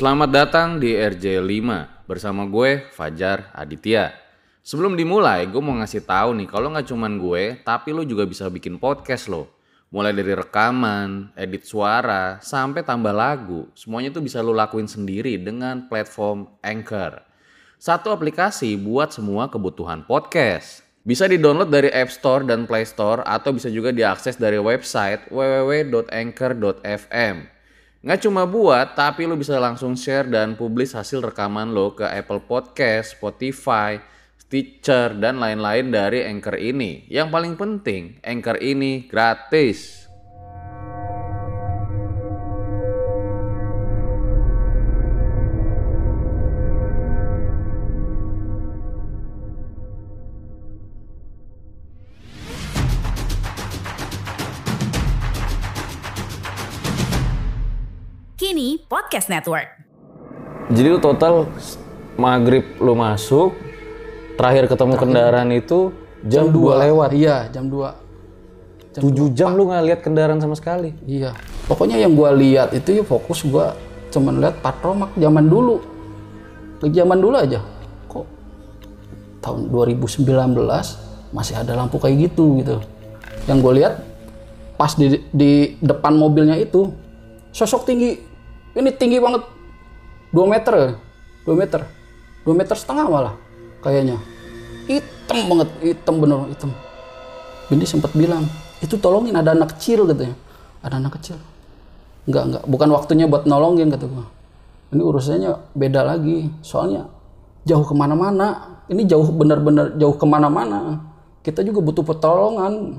Selamat datang di RJ5 bersama gue Fajar Aditya. Sebelum dimulai, gue mau ngasih tahu nih kalau nggak cuman gue, tapi lo juga bisa bikin podcast lo. Mulai dari rekaman, edit suara, sampai tambah lagu, semuanya tuh bisa lo lakuin sendiri dengan platform Anchor. Satu aplikasi buat semua kebutuhan podcast. Bisa di-download dari App Store dan Play Store atau bisa juga diakses dari website www.anchor.fm. Nggak cuma buat, tapi lo bisa langsung share dan publish hasil rekaman lo ke Apple Podcast, Spotify, Stitcher, dan lain-lain dari Anchor ini. Yang paling penting, Anchor ini gratis. Kini Podcast Network. Jadi lu total maghrib lu masuk, terakhir ketemu kendaraan itu jam, 2 lewat. Iya, jam 2. 7 jam lu nggak lihat kendaraan sama sekali. Iya. Pokoknya yang gua lihat itu ya fokus gua cuman lihat patromak zaman dulu. Ke zaman dulu aja. Kok tahun 2019 masih ada lampu kayak gitu gitu. Yang gue lihat pas di di depan mobilnya itu sosok tinggi. Ini tinggi banget. 2 meter ya. 2 meter. 2 meter setengah malah kayaknya. Hitam banget, hitam bener hitam. Bindi sempat bilang, itu tolongin ada anak kecil katanya. Ada anak kecil. Enggak, enggak. Bukan waktunya buat nolongin kata gua. Ini urusannya beda lagi. Soalnya jauh ke mana-mana. Ini jauh benar-benar jauh ke mana-mana. Kita juga butuh pertolongan.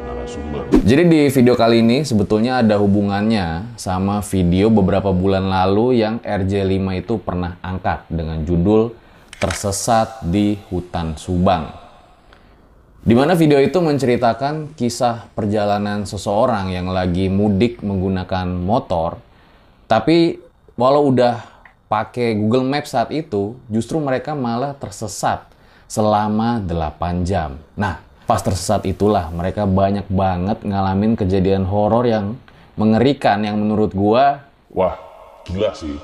narasumber. Jadi di video kali ini sebetulnya ada hubungannya sama video beberapa bulan lalu yang RJ5 itu pernah angkat dengan judul Tersesat di Hutan Subang. Di mana video itu menceritakan kisah perjalanan seseorang yang lagi mudik menggunakan motor, tapi walau udah pakai Google Maps saat itu, justru mereka malah tersesat selama 8 jam. Nah, pas tersesat itulah. Mereka banyak banget ngalamin kejadian horor yang mengerikan yang menurut gua Wah, gila sih.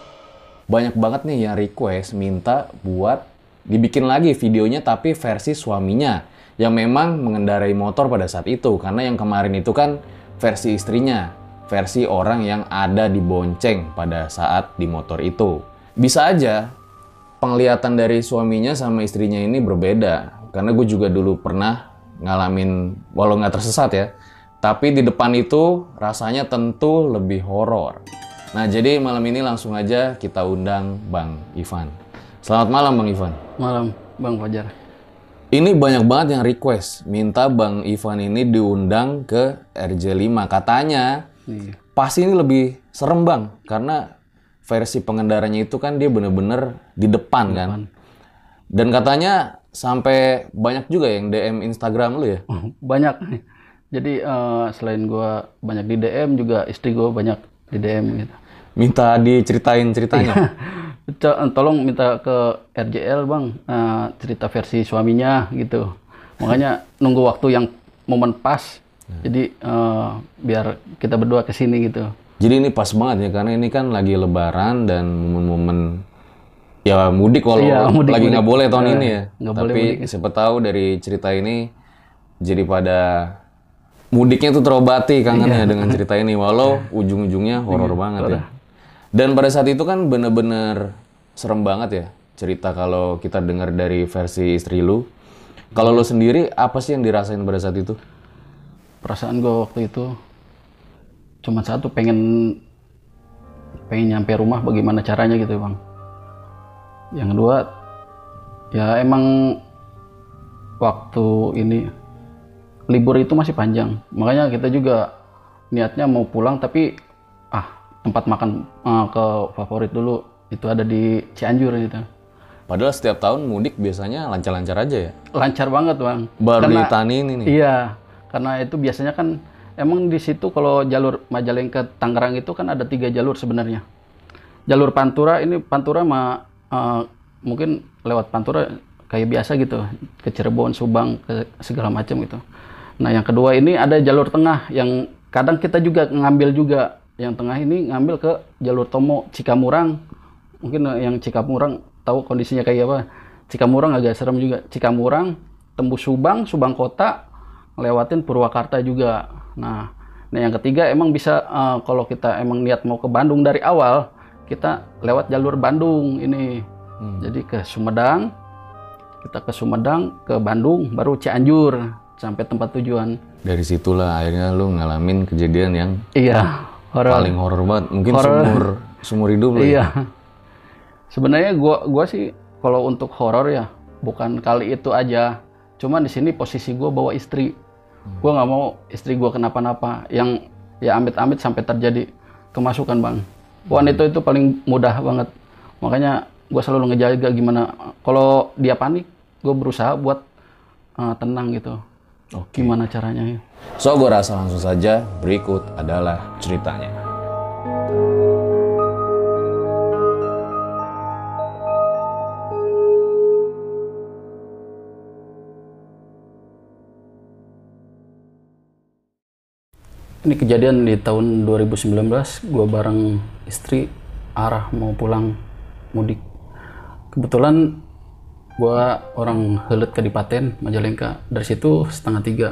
banyak banget nih yang request minta buat dibikin lagi videonya tapi versi suaminya yang memang mengendarai motor pada saat itu. Karena yang kemarin itu kan versi istrinya versi orang yang ada di bonceng pada saat di motor itu. Bisa aja penglihatan dari suaminya sama istrinya ini berbeda. Karena gue juga dulu pernah ngalamin walau nggak tersesat ya tapi di depan itu rasanya tentu lebih horor. Nah jadi malam ini langsung aja kita undang Bang Ivan. Selamat malam Bang Ivan. Malam, Bang Fajar. ini banyak banget yang request minta Bang Ivan ini diundang ke RJ5 katanya Iya. pasti ini lebih serem Bang karena versi pengendaranya itu kan dia bener-bener di depan kan? Dan katanya sampai banyak juga yang DM Instagram lu ya? Banyak jadi eh, selain gua banyak di DM juga istri gua banyak di DM gitu. Minta diceritain ceritanya? Co- tolong minta ke RJL bang. Eh, cerita versi suaminya gitu. Makanya nunggu waktu yang momen pas. Jadi eh, biar kita berdua ke sini gitu. Jadi ini pas banget ya karena ini kan lagi lebaran dan momen-momen ya mudik walau Iya, mudik, lagi nggak boleh tahun Eh, ini ya. boleh Tapi mudik. siapa tahu dari cerita ini jadi pada mudiknya tuh terobati kangennya Iya. dengan cerita ini walau ujung-ujungnya horor banget ya. Dan pada saat itu kan bener-bener serem banget ya cerita kalau kita dengar dari versi istri lu. Kalau lu sendiri apa sih yang dirasain pada saat itu? perasaan gue waktu itu cuma satu pengen pengen nyampe rumah bagaimana caranya gitu bang yang kedua ya emang waktu ini libur itu masih panjang makanya kita juga niatnya mau pulang tapi ah tempat makan eh, ke favorit dulu itu ada di Cianjur gitu Padahal setiap tahun mudik biasanya lancar-lancar aja ya. lancar banget bang Baru Karena- ini nih. Iya, karena itu biasanya kan emang di situ kalau jalur Majalengka Tangerang itu kan ada tiga jalur sebenarnya. Jalur Pantura ini Pantura mah eh, mungkin lewat Pantura kayak biasa gitu ke Cirebon, Subang, ke segala macam gitu. Nah yang kedua ini ada jalur tengah yang kadang kita juga ngambil juga yang tengah ini ngambil ke jalur Tomo Cikamurang. Mungkin eh, yang Cikamurang tahu kondisinya kayak apa. Cikamurang agak serem juga. Cikamurang tembus Subang, Subang kota, lewatin Purwakarta juga. Nah, nah yang ketiga emang bisa eh, kalau kita emang niat mau ke Bandung dari awal, kita lewat jalur Bandung ini. Jadi ke Sumedang, kita ke Sumedang, ke Bandung, baru Cianjur sampai tempat tujuan. Dari situlah akhirnya lu ngalamin kejadian yang Iya, horor. paling horor banget. Mungkin Horor. seumur seumur hidup lu. ya. Iya. Sebenarnya gua gua sih kalau untuk horor ya bukan kali itu aja. Cuman di sini posisi gua bawa istri. Gua nggak mau istri gua kenapa-napa. Yang ya amit-amit sampai terjadi kemasukan bang. Wanita itu paling mudah banget. Makanya gua selalu ngejaga gimana. Kalau dia panik, gua berusaha buat eh, tenang gitu. Gimana caranya ya? So gue rasa langsung saja berikut adalah ceritanya. Ini kejadian di tahun 2019, gue bareng istri arah mau pulang mudik. Kebetulan gue orang Helet Kadipaten, Majalengka. Dari situ setengah tiga.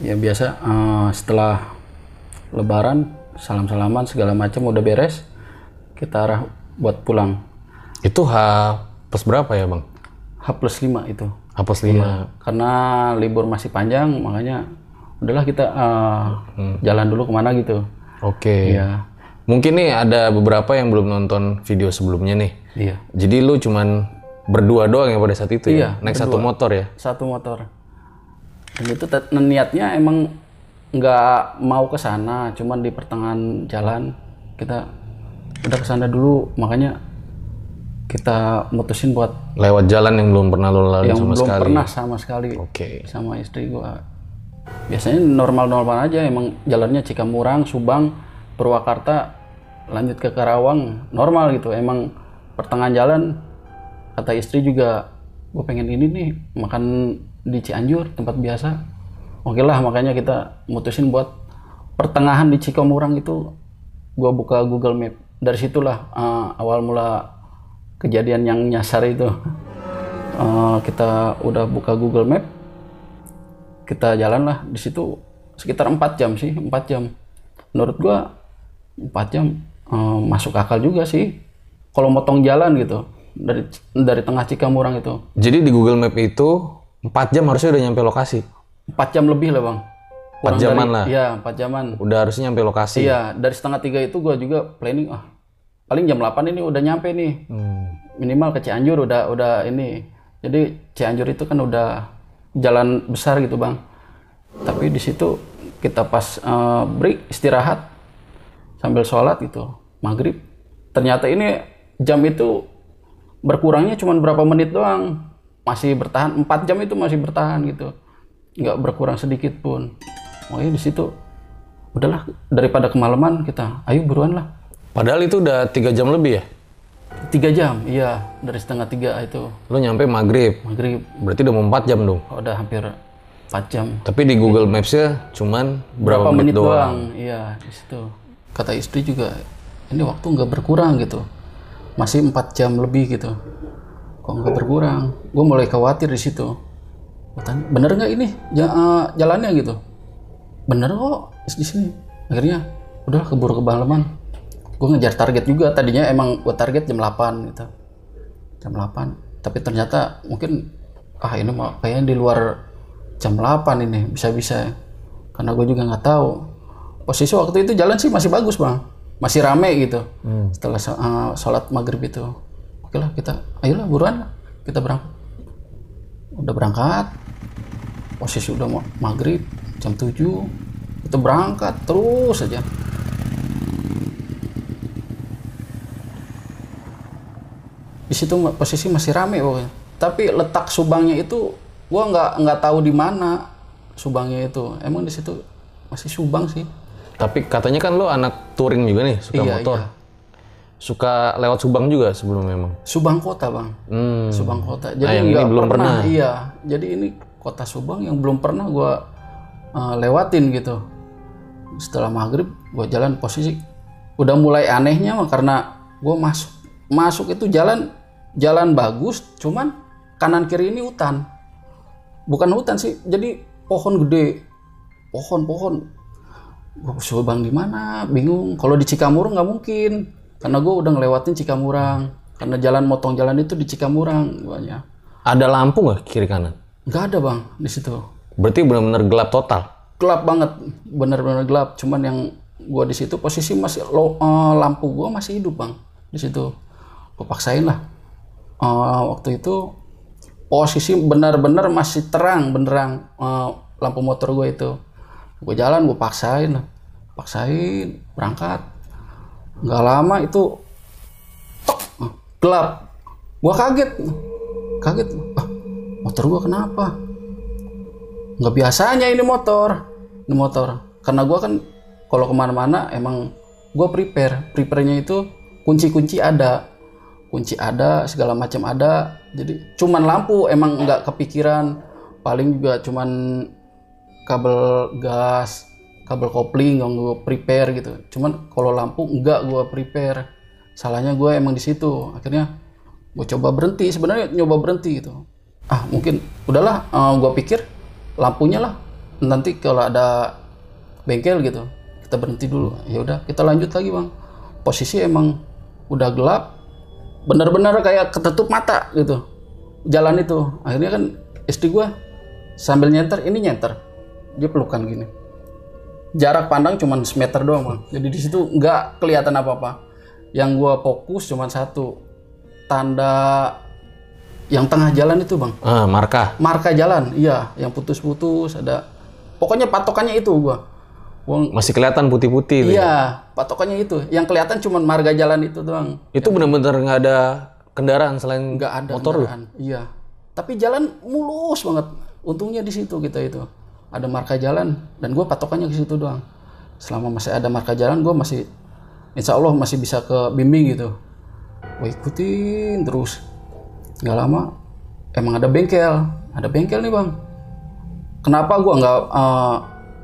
Ya biasa eh, setelah Lebaran, salam-salaman segala macam udah beres, kita arah buat pulang. Itu H plus berapa ya bang? H plus 5 itu. H plus 5. Karena libur masih panjang, makanya udahlah kita eh, jalan dulu ke mana gitu. Oke. Iya, Mungkin nih ada beberapa yang belum nonton video sebelumnya nih. iya. Jadi lu cuman berdua doang ya pada saat itu Iya, ya? Naik satu motor ya? satu motor dan itu niatnya emang nggak mau ke sana cuman di pertengahan jalan kita udah ke sana dulu makanya kita mutusin buat Lewat jalan yang belum pernah lu lalui yang sama belum sekali. pernah sama sekali Oke. sama istri gua biasanya normal-normal aja emang jalannya Cikamurang Subang Purwakarta lanjut ke Karawang normal gitu. Emang pertengahan jalan kata istri juga gue pengen ini nih makan di Cianjur tempat biasa. Oke lah makanya kita mutusin buat pertengahan di Cikamurang itu gua buka Google Map. Dari situlah eh, awal mula kejadian yang nyasar itu Eh, kita udah buka Google Map kita jalan lah di situ sekitar 4 jam sih 4 jam menurut gua 4 jam eh, masuk akal juga sih kalau motong jalan gitu dari dari tengah Cikamurang itu Jadi di Google Map itu 4 jam harusnya udah nyampe lokasi. 4 jam lebih lah bang Empat jaman lah. iya 4 jaman Udah harusnya nyampe lokasi. iya dari setengah tiga itu gua juga planning ah paling jam 8 ini udah nyampe nih Hmm. minimal ke Cianjur udah udah ini jadi Cianjur itu kan udah jalan besar gitu bang. Tapi di situ kita pas eh, break istirahat sambil sholat gitu maghrib. Ternyata ini jam itu berkurangnya cuma berapa menit doang. Masih bertahan 4 jam itu masih bertahan gitu. Nggak berkurang sedikit pun. Makanya di situ udahlah daripada kemalaman kita ayo buruan lah. Padahal itu udah tiga jam lebih ya? Tiga jam iya. Dari setengah tiga itu. Lu nyampe maghrib. maghrib. Berarti udah mau 4 jam dong. udah hampir 4 jam. Tapi di Google Maps-nya cuman berapa, menit, doang. iya di situ. Kata istri juga ini waktu nggak berkurang gitu. Masih 4 jam lebih gitu. Kok nggak berkurang? Gue mulai khawatir di situ. Tanya, bener nggak ini eh, jalannya? Gitu. Bener kok di sini. Akhirnya udah keburu kebalaman gue ngejar target juga. Tadinya emang gue target jam 8 gitu. Jam 8 tapi ternyata mungkin ah ini mah kayaknya di luar jam 8 ini bisa-bisa karena gue juga nggak tahu. Posisi waktu itu jalan sih masih bagus bang. Masih rame gitu. Setelah so- eh, sholat maghrib itu. Oke lah kita ayolah buruan kita berangkat udah berangkat. Posisi udah mau maghrib jam 7 kita berangkat terus aja situ posisi masih rame pokoknya tapi letak subangnya itu gua nggak nggak tahu di mana subangnya itu emang di situ masih subang sih Tapi katanya kan lo anak touring juga nih, suka Iya, motor. iya. Suka lewat Subang juga sebelum memang. Subang kota bang Hmm. Subang kota Nah, jadi yang ini belum pernah. iya jadi ini kota Subang yang belum pernah gua uh, lewatin gitu setelah maghrib gua jalan posisi udah mulai anehnya mah karena gua masuk masuk itu jalan jalan bagus cuman kanan kiri ini hutan. Bukan hutan sih jadi pohon gede. Pohon pohon. Gue Subang di mana? Bingung. Kalau di Cikamurang nggak mungkin karena gue udah ngelewatin Cikamurang. Karena jalan motong jalan itu di Cikamurang guanya Ada lampu nggak kiri kanan? nggak ada bang di situ. Berarti benar-benar gelap total. gelap banget benar-benar gelap. Cuman yang gua di situ posisi masih lo, eh, lampu gua masih hidup bang di situ. Gue paksain lah Eh, waktu itu posisi benar-benar masih terang benerang eh, lampu motor gue itu. Gue jalan gue paksain paksain berangkat. Nggak lama itu tok, gelap. Gua kaget. Kaget. Ah, motor gua kenapa? Nggak biasanya ini motor. Ini motor. Karena gua kan kalau ke mana-mana emang gua prepare. Prepare-nya itu kunci-kunci ada kunci ada segala macam ada. Jadi cuman lampu emang nggak kepikiran. Paling juga cuman kabel gas kabel kopling yang gue prepare gitu. Cuman kalau lampu enggak gue prepare. Salahnya gue emang di situ. Akhirnya gue coba berhenti. Sebenarnya nyoba berhenti gitu. Ah mungkin. Udahlah gue pikir lampunya lah. Nanti kalau ada bengkel gitu kita berhenti dulu. Ya udah kita lanjut lagi bang. Posisi emang udah gelap benar-benar kayak ketutup mata gitu. Jalan itu. Akhirnya kan istri gue sambil nyenter ini nyenter. Dia pelukan gini. Jarak pandang cuma semeter doang bang jadi di situ nggak kelihatan apa apa yang gue fokus cuma satu. Tanda yang tengah jalan itu bang. Ah, marka. marka jalan iya. Yang putus-putus ada. Pokoknya patokannya itu gua gua Masih kelihatan putih-putih. iya patokannya itu. Yang kelihatan cuma marga jalan itu doang. Itu benar-benar nggak ada kendaraan selain nggak ada motor kendaraan. iya. Tapi jalan mulus banget. Untungnya di situ kita itu. Ada marka jalan dan gua patokannya ke situ doang. Selama masih ada marka jalan gua masih insya Allah masih bisa ke bimbing gitu. Gua ikutin terus. Nggak lama emang ada bengkel. Ada bengkel nih bang. Kenapa gua nggak eh,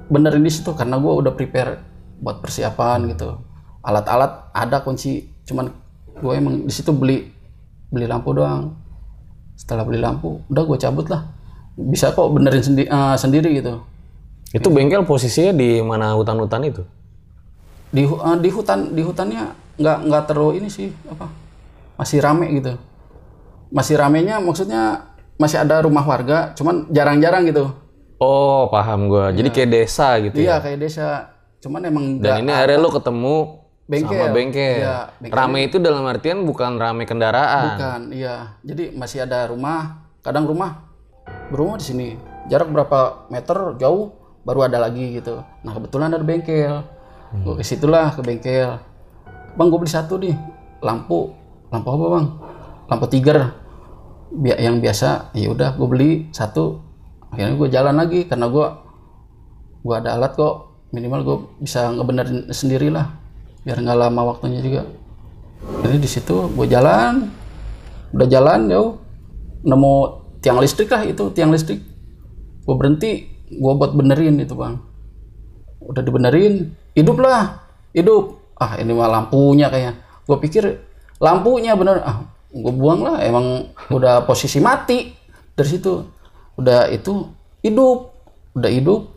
benerin di situ karena gua udah prepare buat persiapan gitu. Alat-alat ada kunci cuman gue emang di situ beli beli lampu doang. Setelah beli lampu udah gue cabut lah. Bisa kok benerin sendi- eh, sendiri gitu. Itu bengkel posisinya di mana hutan-hutan itu? di eh, di hutan di hutannya nggak nggak terlalu ini sih apa masih rame gitu. Masih ramenya maksudnya masih ada rumah warga cuman jarang-jarang gitu Oh, paham gua. Jadi kayak desa gitu ya. iya kayak desa cuman emang Dan ini akhirnya lo ketemu Bengkel. sama bengkel. Iya, bengkel Rame itu dalam artian bukan rame kendaraan. Bukan, iya. Jadi masih ada rumah, kadang rumah berumah di sini. Jarak berapa meter jauh baru ada lagi gitu. Nah, kebetulan ada bengkel. Gue ke situlah ke bengkel. Bang, gue beli satu nih. Lampu. Lampu apa, Bang? Lampu tiger. Bi- yang biasa, ya udah gue beli satu. Akhirnya gue jalan lagi karena gue gue ada alat kok. Minimal gue bisa ngebenerin sendiri lah. Biar nggak lama waktunya juga. Jadi di situ gue jalan, udah jalan jauh, nemu tiang listrik lah itu tiang listrik. Gue berhenti, gue buat benerin itu bang. Udah dibenerin, hidup lah, hidup. Ah ini mah lampunya kayaknya. Gue pikir lampunya bener, ah gue buang lah. Emang udah posisi mati dari situ. Udah itu hidup, udah hidup.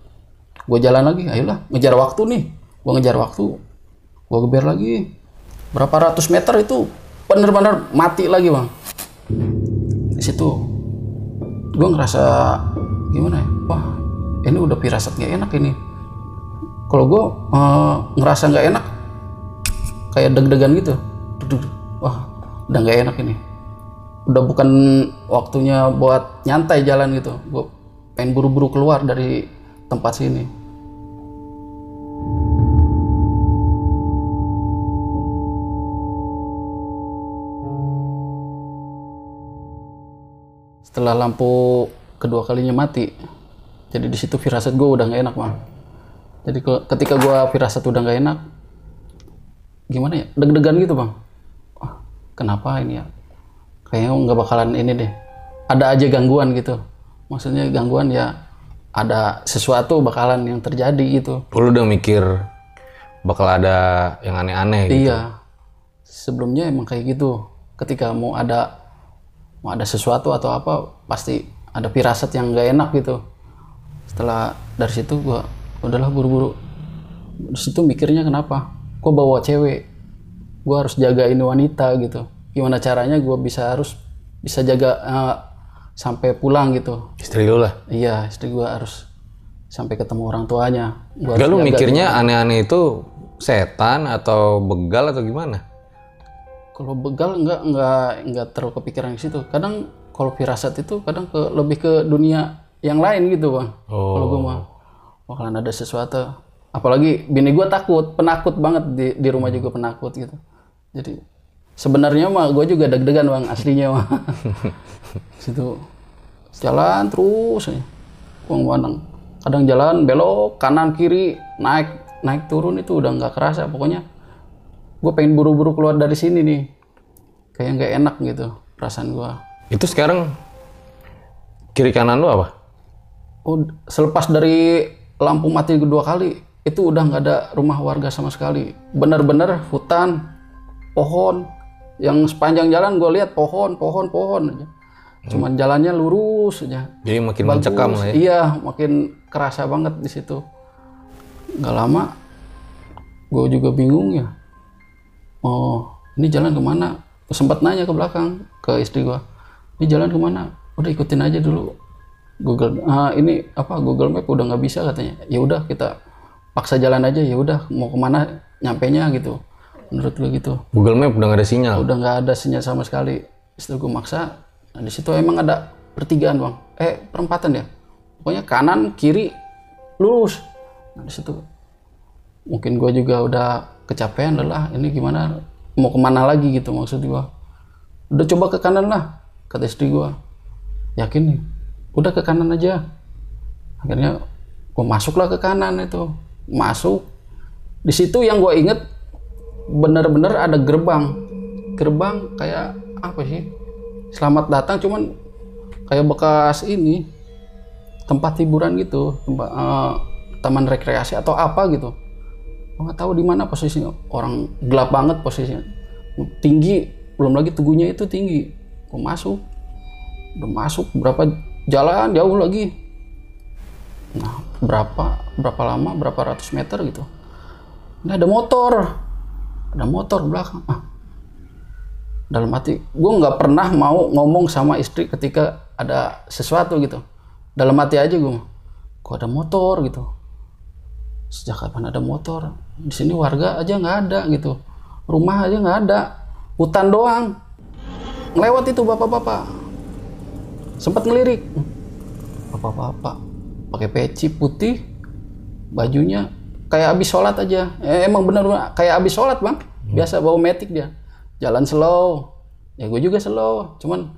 Gue jalan lagi, ayolah ngejar waktu nih. Gue ngejar waktu, gue geber lagi. Berapa ratus meter itu bener-bener mati lagi bang. Di situ gue ngerasa gimana ya? Wah ini udah pirasat nggak enak ini. Kalau gue eh, ngerasa nggak enak kayak deg-degan gitu. Wah udah nggak enak ini udah bukan waktunya buat nyantai jalan gitu. Gue pengen buru-buru keluar dari tempat sini. Setelah lampu kedua kalinya mati jadi di situ firasat gue udah nggak enak bang. Jadi ke- ketika gue firasat udah nggak enak gimana ya? Deg-degan gitu bang. Kenapa ini ya kayaknya nggak bakalan ini deh. Ada aja gangguan gitu. Maksudnya gangguan ya ada sesuatu bakalan yang terjadi gitu. Lu udah mikir bakal ada yang aneh-aneh gitu. iya. Sebelumnya emang kayak gitu. Ketika mau ada mau ada sesuatu atau apa pasti ada firasat yang nggak enak gitu. Setelah dari situ gua udahlah buru-buru. Di situ mikirnya kenapa? Kok bawa cewek? Gua harus jaga ini wanita gitu gimana caranya gua bisa harus bisa jaga eh, sampai pulang gitu Istri lu lah. iya istri gua harus sampai ketemu orang tuanya gua harus lu mikirnya aneh-aneh itu setan atau begal atau gimana? Kalau begal enggak enggak enggak terlalu kepikiran ke situ. Kadang kalau firasat itu kadang ke lebih ke dunia yang lain gitu, Bang. Kalau gue mah bakalan ada sesuatu. Apalagi bini gue takut, penakut banget di, di rumah juga penakut gitu. Jadi sebenarnya mah gue juga deg-degan, Bang, aslinya mah. situ jalan terus aja. Bang Bandang. Kadang jalan belok kanan kiri naik naik turun itu udah nggak kerasa pokoknya gue pengen buru-buru keluar dari sini nih kayak nggak enak gitu perasaan gue Itu sekarang kiri kanan lu apa? oh selepas dari lampu mati kedua kali itu udah nggak ada rumah warga sama sekali bener-bener hutan pohon yang sepanjang jalan gue lihat pohon pohon pohon aja cuman jalannya lurus aja Jadi makin Bagus. mencekam lah ya. Iya, makin kerasa banget di situ. Gak lama, gue juga bingung ya. Oh, ini jalan ke mana? Sempat nanya ke belakang ke istri gue. Ini jalan ke mana? Udah ikutin aja dulu. Google, ah, ini apa Google Map udah nggak bisa katanya. Ya udah kita paksa jalan aja. Ya udah mau ke mana nyampe nya gitu. Menurut gue gitu. Google Map udah gak ada sinyal. udah nggak ada sinyal sama sekali. Setelah gue maksa nah di situ emang ada pertigaan bang. Eh perempatan ya? Pokoknya kanan kiri lurus. Nah di situ. Mungkin gue juga udah kecapean lelah. Ini gimana? Mau ke mana lagi gitu maksud gue udah coba ke kanan lah kata istri gue yakin nih? Udah ke kanan aja. Akhirnya gue masuklah ke kanan itu. Masuk. Di situ yang gue inget bener-bener ada gerbang. Gerbang kayak apa sih? Selamat datang cuman kayak bekas ini tempat hiburan gitu tempat eh, taman rekreasi atau apa gitu. Nggak tahu di mana posisinya. Orang gelap banget posisinya. Tinggi belum lagi tugunya itu tinggi. Gua masuk. Udah masuk berapa jalan? Jauh lagi. Nah berapa berapa lama? Berapa ratus meter gitu. Ini ada motor ada motor belakang. Ah. Dalam hati gue nggak pernah mau ngomong sama istri ketika ada sesuatu gitu. Dalam hati aja gue kok ada motor? gitu. Sejak kapan ada motor? Di sini warga aja nggak ada gitu. Rumah aja nggak ada. Hutan doang. Ngelewat itu bapak-bapak. Sempat ngelirik. Bapak-bapak pakai peci putih bajunya kayak habis sholat aja. Eh, emang bener kayak habis sholat bang. Biasa bawa metik dia. Jalan slow. Ya gue juga slow. Cuman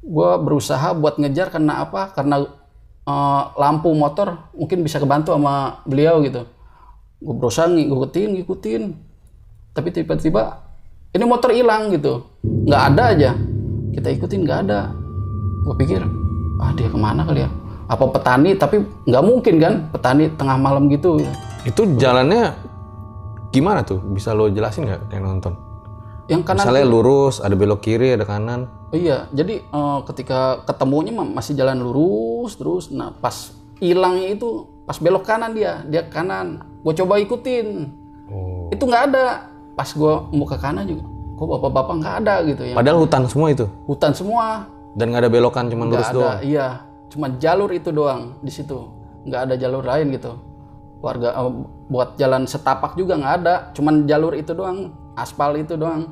gue berusaha buat ngejar karena apa? Karena eh, lampu motor mungkin bisa kebantu sama beliau gitu. Gue berusaha ngikutin ngikutin. Tapi tiba-tiba ini motor hilang gitu. Nggak ada aja. Kita ikutin nggak ada. Gue pikir ah dia ke mana kali ya apa petani tapi nggak mungkin kan petani tengah malam gitu Itu jalannya gimana tuh? Bisa lo jelasin nggak yang nonton? yang kanan Misalnya lurus, ada belok kiri, ada kanan. Oh iya, jadi eh, ketika ketemunya masih jalan lurus terus. Nah pas hilangnya itu pas belok kanan dia, dia kanan. Gue coba ikutin, Oh. itu nggak ada. Pas gue mau ke kanan juga, kok bapak-bapak nggak ada gitu ya. Padahal hutan semua itu. Hutan semua, Dan nggak ada belokan, cuma lurus ada. doang. Iya, cuma jalur itu doang di situ, nggak ada jalur lain gitu. Warga eh, buat jalan setapak juga nggak ada, cuman jalur itu doang aspal itu doang.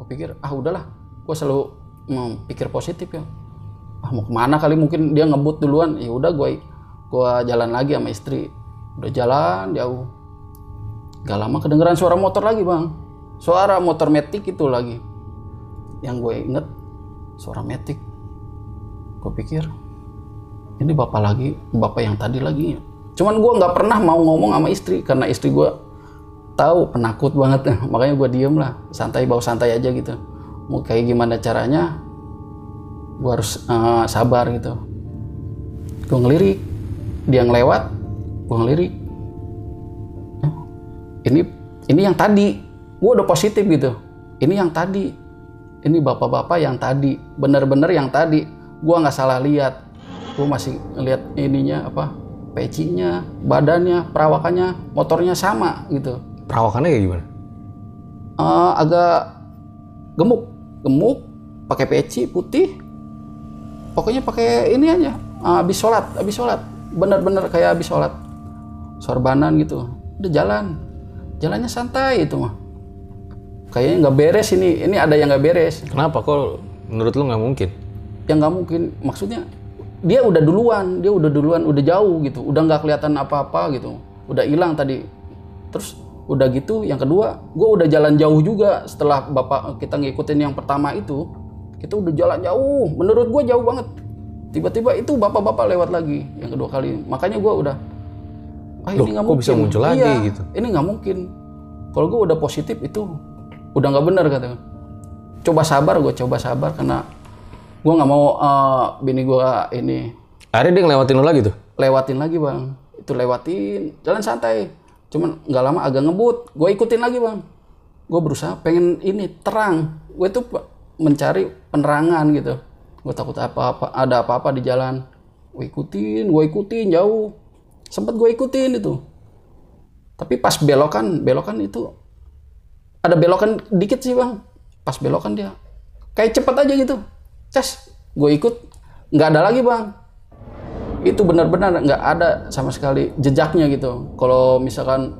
Gue pikir ah udahlah. Gue selalu mm, pikir positif ya. Ah mau ke mana kali? Mungkin dia ngebut duluan. Ya udah gue gua jalan lagi sama istri. Udah jalan jauh. Gak lama kedengeran suara motor lagi bang. Suara motor metik itu lagi. Yang gue inget suara metik. Gue pikir ini bapak lagi bapak yang tadi lagi. Cuman gue nggak pernah mau ngomong sama istri karena istri gue tahu penakut banget. Makanya gue diem lah santai bawa santai aja gitu. Mau kayak gimana caranya gue harus eh, sabar gitu. Gue ngelirik dia ngelewat gue ngelirik. "Eh, ini ini yang tadi. Gue udah positif gitu. Ini yang tadi. Ini bapak-bapak yang tadi. Bener-bener yang tadi. Gue nggak salah lihat gue masih ngeliat ininya apa pecinya badannya perawakannya motornya sama gitu. Perawakannya kayak gimana? Eh, agak gemuk. Gemuk pakai peci putih. Pokoknya pakai ini aja Eh, habis sholat habis sholat. Bener-bener kayak habis sholat. Sorbanan gitu. Udah jalan. Jalannya santai itu mah. Kayaknya nggak beres ini. Ini ada yang nggak beres. Kenapa? Kok menurut lu nggak mungkin? yang nggak mungkin. Maksudnya dia udah duluan dia udah duluan udah jauh gitu udah nggak kelihatan apa-apa gitu udah hilang tadi. Terus udah gitu yang kedua gue udah jalan jauh juga setelah bapak kita ngikutin yang pertama itu kita udah jalan jauh menurut gue jauh banget. Tiba-tiba itu bapak-bapak lewat lagi yang kedua kali makanya gue udah ah ini nggak kok bisa mungkin. muncul lagi Iya, gitu? ini nggak mungkin. Kalau gue udah positif itu udah nggak benar kata. Coba sabar gue coba sabar karena gue nggak mau eh, bini gue ini. Akhirnya dia ngelewatin lu lagi tuh? lewatin lagi bang. Itu lewatin. Jalan santai. Cuman nggak lama agak ngebut. Gue ikutin lagi bang. Gue berusaha pengen ini terang. Gue tuh mencari penerangan gitu. Gue takut apa-apa ada apa-apa di jalan. Gue ikutin gue ikutin jauh. Sempet gue ikutin itu. Tapi pas belokan belokan itu ada belokan dikit sih bang. Pas belokan dia kayak cepet aja gitu cas gue ikut nggak ada lagi bang. Itu benar-benar nggak ada sama sekali jejaknya gitu. Kalau misalkan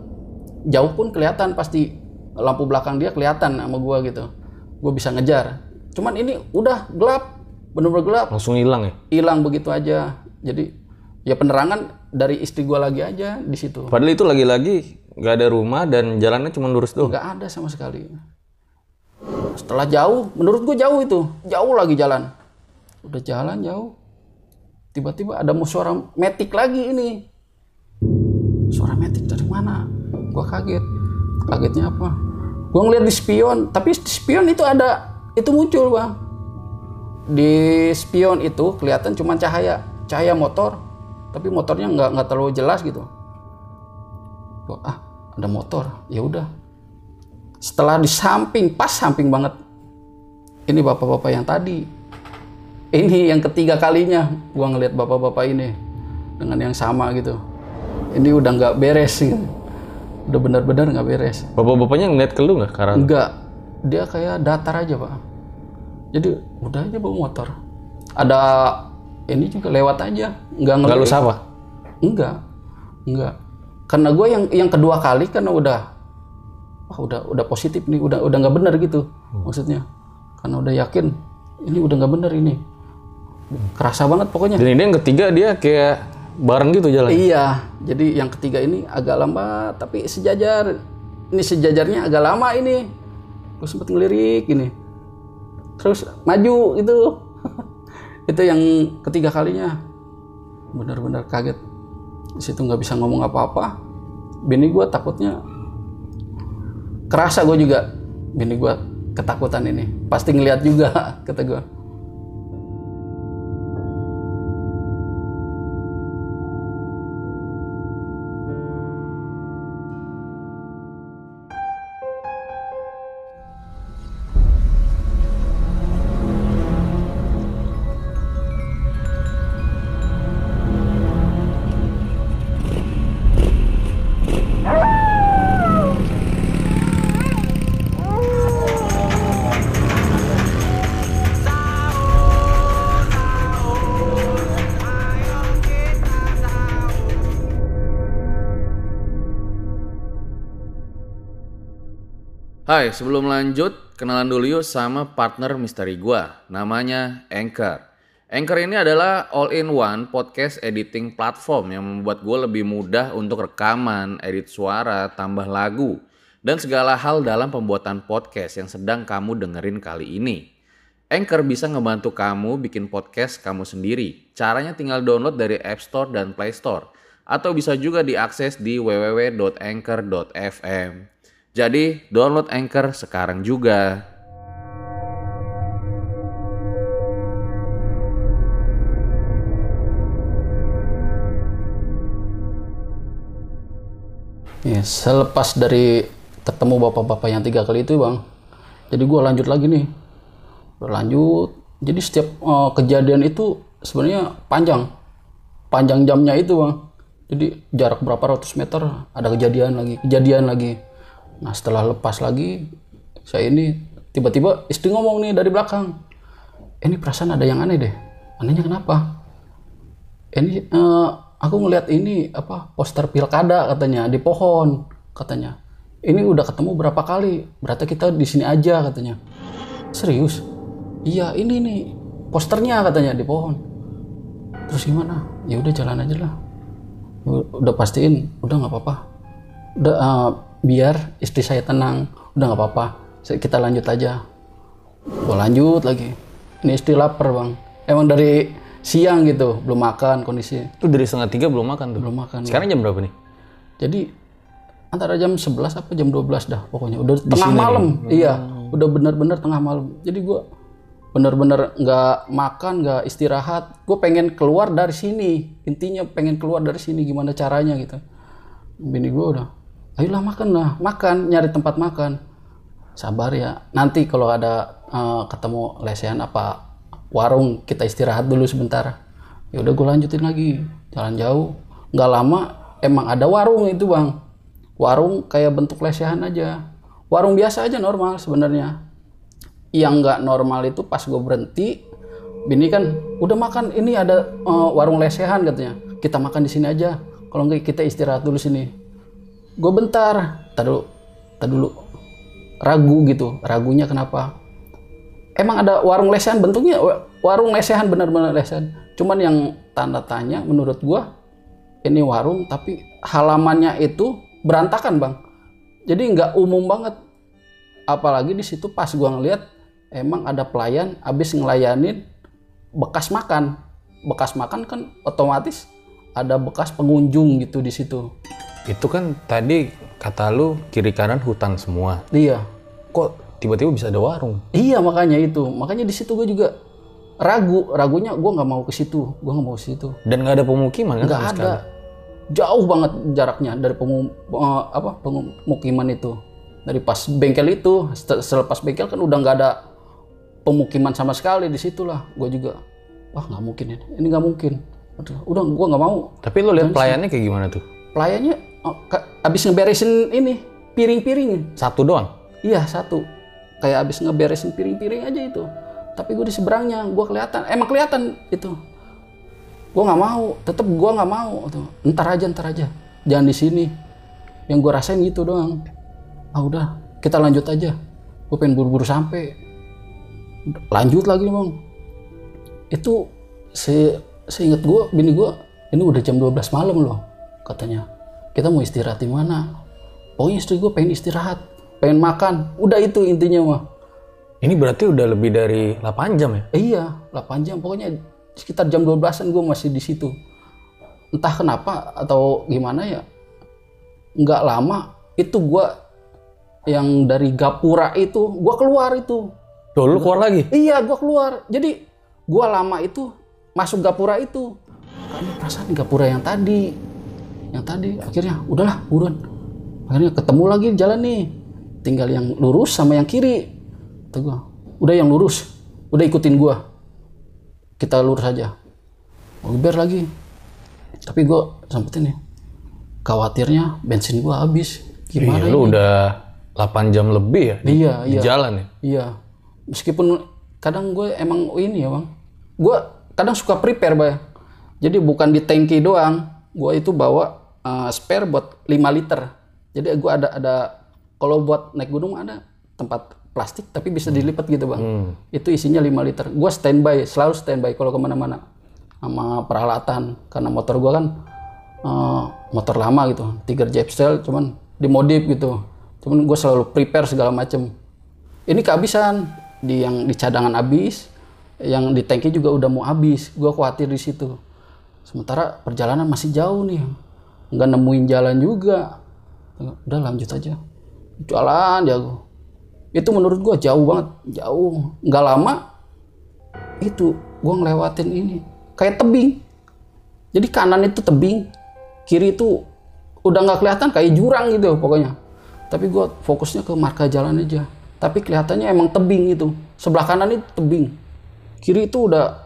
jauh pun kelihatan pasti lampu belakang dia kelihatan sama gua gitu. Gue bisa ngejar. Cuman ini udah gelap bener-bener gelap. Langsung hilang ya? hilang begitu aja. Jadi ya penerangan dari istri gua lagi aja di situ. Padahal itu lagi-lagi nggak ada rumah dan jalannya cuma lurus doang. nggak ada sama sekali setelah jauh menurut gue jauh itu. Jauh lagi jalan. Udah jalan jauh. Tiba-tiba ada suara metik lagi ini. Suara metik dari mana? Gue kaget. Kagetnya apa? Gue ngeliat di spion. Tapi di spion itu ada itu muncul bang. Di spion itu kelihatan cuma cahaya cahaya motor. Tapi motornya nggak nggak terlalu jelas gitu. Gua, ah ada motor. Ya udah setelah di samping pas samping banget. Ini bapak-bapak yang tadi. Ini yang ketiga kalinya gua ngelihat bapak-bapak ini dengan yang sama gitu. Ini udah nggak beres gitu. udah benar-benar nggak beres. Bapak-bapaknya ngeliat ke lu nggak? Karena enggak dia kayak datar aja pak. Jadi udah aja bawa motor. Ada ini juga lewat aja. Nggak nggak lu ngeliat. sapa? Enggak, enggak. Karena gue yang yang kedua kali karena udah, wah udah udah positif nih, udah udah nggak benar gitu maksudnya. Karena udah yakin ini udah nggak benar ini. Kerasa banget pokoknya. Dan ini yang ketiga dia kayak bareng gitu jalan. Iya, jadi yang ketiga ini agak lambat tapi sejajar. Ini sejajarnya agak lama ini. Gue sempet ngelirik ini. Terus maju gitu. itu yang ketiga kalinya. Bener-bener kaget. Di situ nggak bisa ngomong apa-apa. Bini gue takutnya kerasa gue juga. Bini gue ketakutan ini. Pasti ngeliat juga kata gue. Hai, sebelum lanjut, kenalan dulu yuk sama partner misteri gua. Namanya Anchor. Anchor ini adalah all-in-one podcast editing platform yang membuat gue lebih mudah untuk rekaman, edit suara, tambah lagu, dan segala hal dalam pembuatan podcast yang sedang kamu dengerin kali ini. Anchor bisa ngebantu kamu bikin podcast kamu sendiri. Caranya tinggal download dari App Store dan Play Store. Atau bisa juga diakses di www.anchor.fm. Jadi download Anchor sekarang juga. Ya, selepas dari ketemu bapak-bapak yang tiga kali itu bang, jadi gue lanjut lagi nih, berlanjut. Jadi setiap eh, kejadian itu sebenarnya panjang, panjang jamnya itu bang. Jadi jarak berapa ratus meter ada kejadian lagi, kejadian lagi. Nah setelah lepas lagi, saya ini tiba-tiba istri ngomong nih dari belakang, ini perasaan ada yang aneh deh. Anehnya kenapa? Ini eh, aku ngelihat ini apa poster pilkada katanya di pohon katanya. Ini udah ketemu berapa kali? Berarti kita di sini aja katanya. Serius? Iya ini nih posternya katanya di pohon. Terus gimana? Ya udah jalan aja lah. Udah pastiin, udah nggak apa-apa. Udah eh, biar istri saya tenang. Udah nggak apa-apa. Kita lanjut aja. Gua lanjut lagi. Ini istri lapar bang. Emang dari siang gitu belum makan kondisi Itu dari setengah tiga belum makan tuh. belum makan. Sekarang jam berapa nih? Jadi antara jam 11 apa jam 12 dah pokoknya udah tengah malam. Iya, udah bener-bener tengah malam. Jadi gua bener-bener nggak makan, nggak istirahat. Gue pengen keluar dari sini. Intinya pengen keluar dari sini gimana caranya gitu. Bini gue udah, ayolah makan lah, makan, nyari tempat makan. Sabar ya. Nanti kalau ada eh, ketemu lesehan apa warung kita istirahat dulu sebentar. Ya udah gue lanjutin lagi jalan jauh. Nggak lama emang ada warung itu bang. Warung kayak bentuk lesehan aja. Warung biasa aja normal sebenarnya. Yang nggak normal itu pas gue berhenti, bini kan udah makan ini ada eh, warung lesehan katanya. Kita makan di sini aja. Kalau nggak kita istirahat dulu sini. Gue bentar, tar dulu. Ragu gitu, ragunya kenapa? Emang ada warung lesehan bentuknya wa- warung lesehan benar-benar lesehan. Cuman yang tanda tanya menurut gua ini warung tapi halamannya itu berantakan bang. Jadi nggak umum banget. Apalagi di situ pas gua ngeliat emang ada pelayan abis ngelayanin bekas makan. Bekas makan kan otomatis ada bekas pengunjung gitu di situ. Itu kan tadi kata lu kiri kanan hutan semua. Iya. Kok tiba-tiba bisa ada warung? Iya makanya itu. Makanya di situ gue juga ragu. Ragunya gue nggak mau ke situ. Gue nggak mau ke situ. Dan nggak ada pemukiman kan? Nggak ada. sekali? Jauh banget jaraknya dari pemu- eh, apa pemukiman itu. Dari pas bengkel itu, selepas bengkel kan udah nggak ada pemukiman sama sekali di situlah. Gue juga, wah nggak mungkin ini. Ini nggak mungkin. Udah gue nggak mau. Tapi lu lihat pelayannya kayak gimana tuh? Pelayannya oh, abis ngeberesin ini piring-piring. Satu doang? Iya satu. Kayak abis ngeberesin piring-piring aja itu. Tapi gue di seberangnya, gue kelihatan. Emang kelihatan itu. Gue nggak mau. Tetep gue nggak mau. Tuh. Ntar aja, ntar aja. Jangan di sini. Yang gue rasain gitu doang. Ah udah, kita lanjut aja. Gue pengen buru-buru sampai. Lanjut lagi bang. Itu se seingat gue, bini gue, ini udah jam 12 malam loh katanya. Kita mau istirahat di mana? Pokoknya istri gue pengen istirahat, pengen makan. Udah itu intinya mah. Ini berarti udah lebih dari 8 jam ya? Iya, 8 jam. Pokoknya sekitar jam 12-an gue masih di situ. Entah kenapa atau gimana ya. Nggak lama itu gue yang dari gapura itu, gue keluar itu. Tuh, lu keluar lagi? Iya, gue keluar. Jadi gue lama itu masuk gapura itu. Karena perasaan gapura yang tadi, yang tadi akhirnya udahlah buruan. Akhirnya ketemu lagi jalan nih. Tinggal yang lurus sama yang kiri. Kata gua, udah yang lurus, udah ikutin gua. Kita lurus aja. Mau biar lagi. Tapi gua sempetin nih. Khawatirnya bensin gua habis. Gimana Iya, lu ini? udah 8 jam lebih ya? Di, Iya, di iya. jalan ya? Iya. Meskipun kadang gue emang ini ya bang. Gue kadang suka prepare bang. Jadi bukan di tangki doang. Gue itu bawa eh, spare buat 5 liter. Jadi gue ada ada kalau buat naik gunung ada tempat plastik tapi bisa dilipat gitu bang. Itu isinya 5 liter. Gue standby selalu standby kalau ke mana-mana. Sama peralatan karena motor gue kan eh, motor lama gitu. Tiger Jepsel cuman dimodif gitu. Cuman gue selalu prepare segala macem. Ini kehabisan. Di yang di cadangan habis yang di tangki juga udah mau habis. Gue khawatir di situ. Sementara perjalanan masih jauh nih nggak nemuin jalan juga. Udah lanjut aja. Jalan ya gua. itu menurut gue jauh banget jauh. Nggak lama itu gue ngelewatin ini. Kayak tebing. Jadi kanan itu tebing kiri itu udah nggak kelihatan kayak jurang gitu pokoknya. Tapi gue fokusnya ke marka jalan aja. Tapi kelihatannya emang tebing itu. Sebelah kanan itu tebing. Kiri itu udah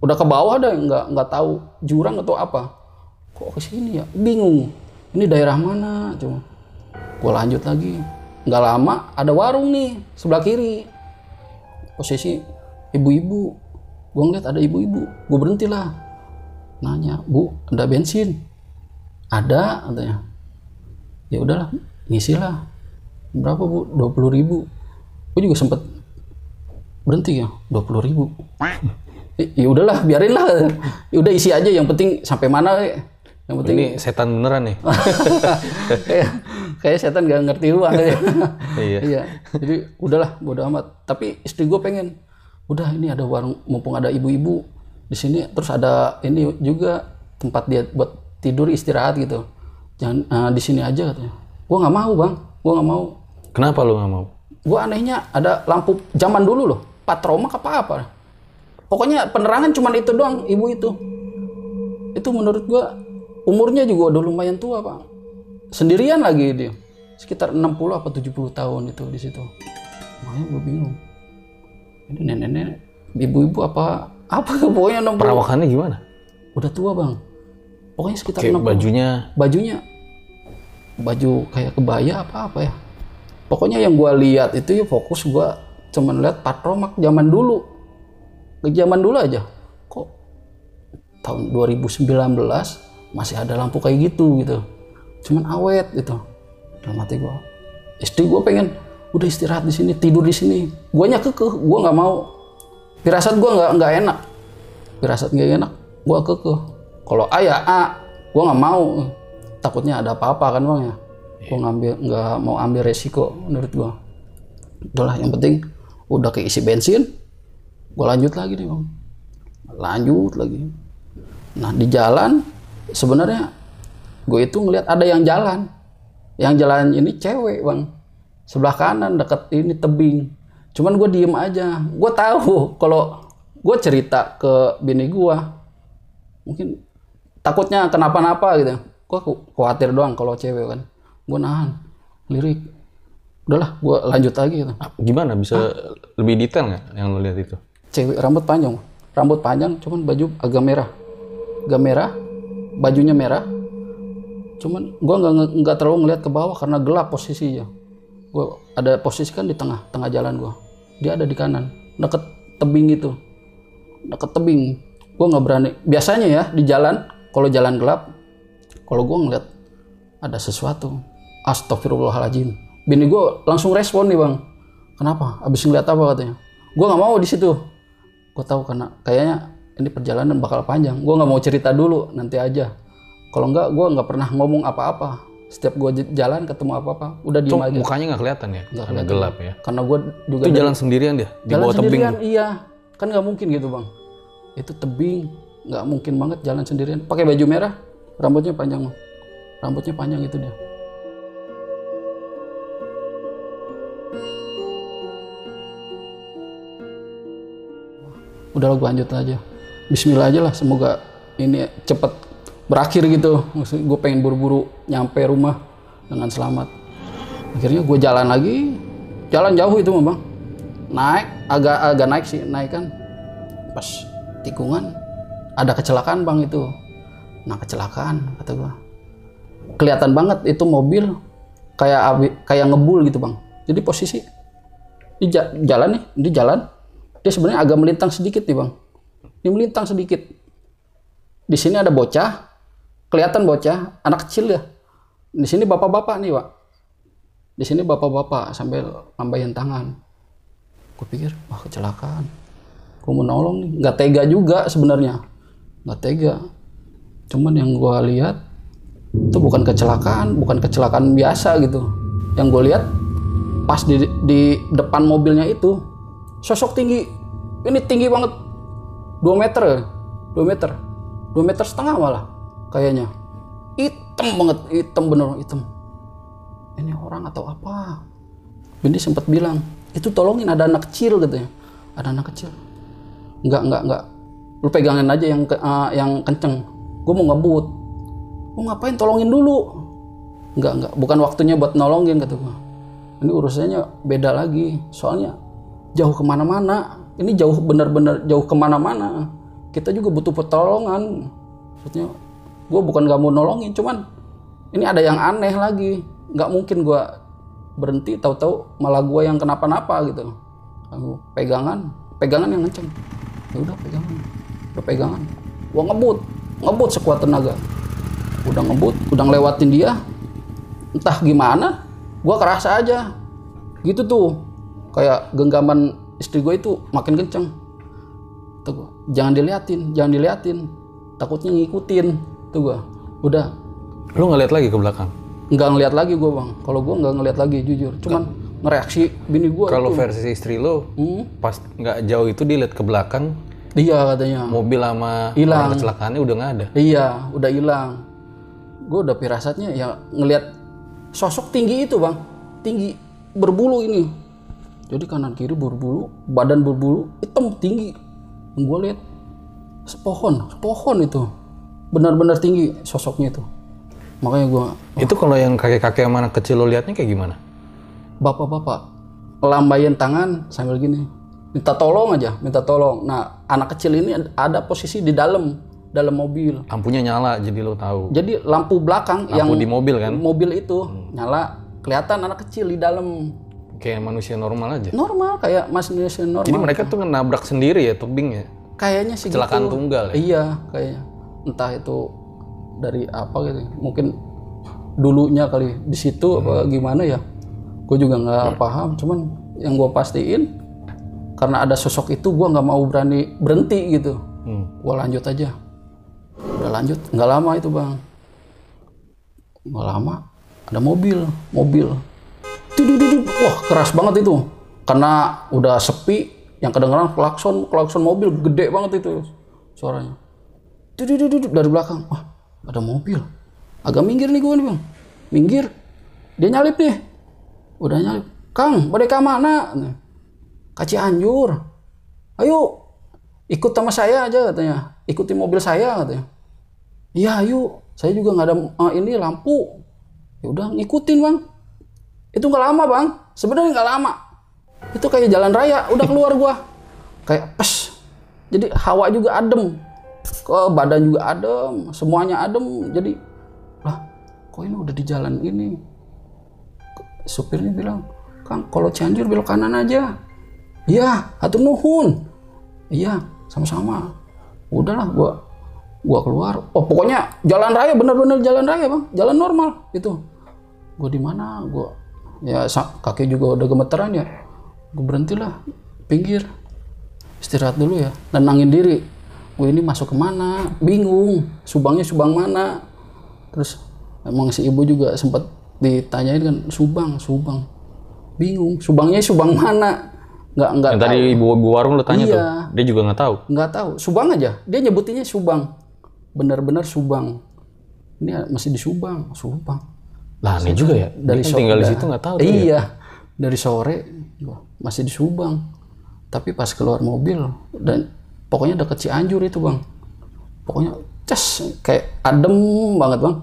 udah ke bawah dah nggak nggak tahu jurang atau apa kok ke sini ya? Bingung. Ini daerah mana? Cuma gue lanjut lagi. Nggak lama ada warung nih sebelah kiri. Posisi ibu-ibu. Gue ngeliat ada ibu-ibu. Gue berhenti lah. Nanya bu ada bensin? Ada katanya. Ya udahlah ngisi lah. Berapa bu? Dua puluh ribu. Gue juga sempet berhenti ya dua puluh ribu. Ya udahlah biarin lah. Ya udah isi aja yang penting sampai mana we. Yang penting Ini setan beneran nih. kayak kayak setan gak ngerti uang ya. Iya. iya. Jadi udahlah bodo amat. Tapi istri gue pengen udah ini ada warung mumpung ada ibu-ibu di sini terus ada ini juga tempat dia buat tidur istirahat gitu. Jangan eh, di sini aja katanya. Gue nggak mau bang. Gue nggak mau. Kenapa lu nggak mau? gue anehnya ada lampu zaman dulu loh. Patromak apa apa? Pokoknya penerangan cuman itu doang ibu itu. Itu menurut gue umurnya juga udah lumayan tua pak. Sendirian lagi dia. Sekitar 60 apa 70 tahun itu di situ. Makanya gue bingung. Ini nenek-nenek ibu-ibu apa apa pokoknya 60 Perawakannya gimana? udah tua bang. Pokoknya sekitar Kayak 60 bajunya. Bajunya. Baju kayak kebaya apa apa ya. Pokoknya yang gua lihat itu ya fokus gua cuman lihat patromak zaman dulu. Ke zaman dulu aja. Kok? Tahun 2019 masih ada lampu kayak gitu gitu. Cuman awet gitu. Dalam hati gua istri gua pengen udah istirahat di sini tidur di sini. Guanya kekeh gua nggak mau. Firasat gua nggak nggak enak. Firasat nggak enak gua kekeh. Kalau A ya A gua nggak mau. Takutnya ada apa-apa kan bang ya. Gua ngambil nggak mau ambil resiko menurut gua. Udahlah yang penting udah keisi bensin gua lanjut lagi nih bang. Lanjut lagi. Nah di jalan sebenarnya gue itu ngelihat ada yang jalan. Yang jalan ini cewek bang. Sebelah kanan deket ini tebing. Cuman gue diem aja. Gue tahu kalau gue cerita ke bini gue mungkin takutnya kenapa-napa gitu. Gue khawatir doang kalau cewek kan. Gue nahan lirik. Udahlah gue lanjut lagi gitu. Ah, gimana? Bisa lebih detail nggak yang lu lihat itu? cewek rambut panjang. Rambut panjang cuman baju agak merah. Agak merah bajunya merah. Cuman gua nggak nggak terlalu ngeliat ke bawah karena gelap posisinya. Gua ada posisi kan di tengah tengah jalan gua. Dia ada di kanan deket tebing gitu. Deket tebing. Gua nggak berani. Biasanya ya di jalan kalau jalan gelap kalau gua ngeliat ada sesuatu. Astagfirullahaladzim bini gua langsung respon nih bang. Kenapa? Abis ngeliat apa katanya? Gua nggak mau di situ. Gue tahu karena kayaknya ini perjalanan bakal panjang gue nggak mau cerita dulu nanti aja kalau nggak gue nggak pernah ngomong apa-apa setiap gue jalan ketemu apa-apa udah diem aja mukanya nggak kelihatan ya? Nggak Karena kelihatan. gelap ya. karena gue juga Itu dari- jalan sendirian dia di jalan bawah tebing. sendirian iya kan nggak mungkin gitu bang itu tebing nggak mungkin banget jalan sendirian pakai baju merah rambutnya panjang Bang. rambutnya panjang itu dia udah gue lanjut aja Bismillah aja lah semoga ini cepet berakhir gitu. Maksud gue pengen buru-buru nyampe rumah dengan selamat. Akhirnya gue jalan lagi jalan jauh itu mah bang. Naik agak agak naik sih naik kan. Pas tikungan ada kecelakaan bang itu. Nah kecelakaan kata gua. Kelihatan banget itu mobil kayak abi- kayak ngebul gitu bang. Jadi posisi di ja- jalan nih di jalan dia sebenarnya agak melintang sedikit nih bang ini melintang sedikit. Di sini ada bocah kelihatan bocah anak kecil ya di sini bapak-bapak nih pak. Di sini bapak-bapak sambil lambain tangan. Gue pikir wah kecelakaan. Gue mau nolong nih. Nggak tega juga sebenarnya. Nggak tega. Cuman yang gue lihat itu bukan kecelakaan bukan kecelakaan biasa gitu. Yang gue lihat pas di, di depan mobilnya itu sosok tinggi. Ini tinggi banget 2 meter ya 2 meter 2 meter setengah malah kayaknya. Hitam banget hitam bener hitam. Ini orang atau apa? Bindi sempat bilang itu tolongin ada anak kecil katanya. Ada anak kecil. Nggak nggak nggak. Lu pegangin aja yang eh, yang kenceng. Gue mau ngebut. Mau ngapain? Tolongin dulu. Nggak nggak. Bukan waktunya buat nolongin kata ini urusannya beda lagi. Soalnya jauh ke mana-mana ini jauh benar-benar jauh ke mana-mana. Kita juga butuh pertolongan. Maksudnya gue bukan gak mau nolongin cuman ini ada yang aneh lagi. Nggak mungkin gue berhenti tahu-tahu malah gue yang kenapa-napa gitu. Aku pegangan pegangan yang kenceng. Ya udah pegangan. Udah pegangan. Gue ngebut ngebut sekuat tenaga. Udah ngebut udah ngelewatin dia. Entah gimana gue kerasa aja. Gitu tuh kayak genggaman istri gue itu makin kenceng tuh gua, jangan diliatin jangan diliatin takutnya ngikutin tuh gua udah Lu ngeliat lagi ke belakang. nggak ngeliat lagi gue bang kalau gue nggak ngeliat lagi jujur cuman ngereaksi bini gue Kalau versi istri lu, Hmm. pas nggak jauh itu dia lihat ke belakang, iya katanya mobil sama Hilang. orang kecelakaannya udah nggak ada. Iya, udah hilang. Gue udah firasatnya ya ngelihat sosok tinggi itu bang, tinggi berbulu ini. Jadi kanan kiri berbulu, badan berbulu, hitam tinggi. Yang gue lihat sepohon, sepohon itu, benar-benar tinggi sosoknya itu. Makanya gue, Itu kalau yang kakek-kakek sama anak kecil lo liatnya kayak gimana? bapak-bapak, lambaian tangan sambil gini, minta tolong aja, minta tolong. Nah, anak kecil ini ada posisi di dalam, dalam mobil. Lampunya nyala jadi lo tahu. Jadi lampu belakang yang Lampu di mobil kan? mobil itu nyala kelihatan anak kecil di dalam Kayak manusia normal aja. normal kayak mas Indonesia normal Jadi mereka tuh nabrak sendiri ya tebing ya. kayaknya sih Kecelakaan gitu. tunggal ya. iya kayaknya entah itu dari apa gitu mungkin dulunya kali di situ apa Hmm. gimana ya gue juga nggak paham cuman yang gue pastiin karena ada sosok itu gue nggak mau berani berhenti gitu Hmm. gue lanjut aja udah lanjut nggak lama itu bang nggak lama ada mobil mobil. Wah keras banget itu. Karena udah sepi yang kedengeran klakson klakson mobil gede banget itu suaranya. Dari belakang. Wah ada mobil. Agak minggir nih gue nih bang. Minggir. Dia nyalip nih. Udah nyalip. Kang mereka mana? Kaci anjur ayo ikut sama saya aja katanya. Ikuti mobil saya katanya. Iya ayo. Saya juga nggak ada eh, ini lampu. Ya udah ngikutin bang itu nggak lama bang. Sebenarnya nggak lama. Itu kayak jalan raya udah keluar gua. Kayak pes. Jadi hawa juga adem ke badan juga adem semuanya adem. Jadi lah kok ini udah di jalan ini? Supirnya bilang kang kalau Cianjur belok kanan aja. Iya hatur nuhun. Iya sama-sama. Udahlah gua gua keluar. Oh pokoknya jalan raya bener-bener jalan raya bang. Jalan normal itu gua di mana? Gua ya kaki juga udah gemeteran ya. Gua berhentilah pinggir. Istirahat dulu ya. Tenangin diri. Gue ini masuk ke mana bingung. Subangnya subang mana? Terus emang si ibu juga sempat ditanyain kan subang subang. Bingung. Subangnya subang mana? Nggak nggak Yang tadi ibu-ibu warung lo tanya Iya. tuh, dia juga nggak tahu. nggak tahu. Subang aja. Dia nyebutinnya Subang. Benar-benar Subang. Ini masih di Subang. Subang Lah aneh juga ya. dari kan tinggal di situ nggak tahu. tuh ya. iya dari sore masih di Subang. Tapi pas keluar mobil dan pokoknya deket Cianjur itu bang. Pokoknya cas kayak adem banget bang.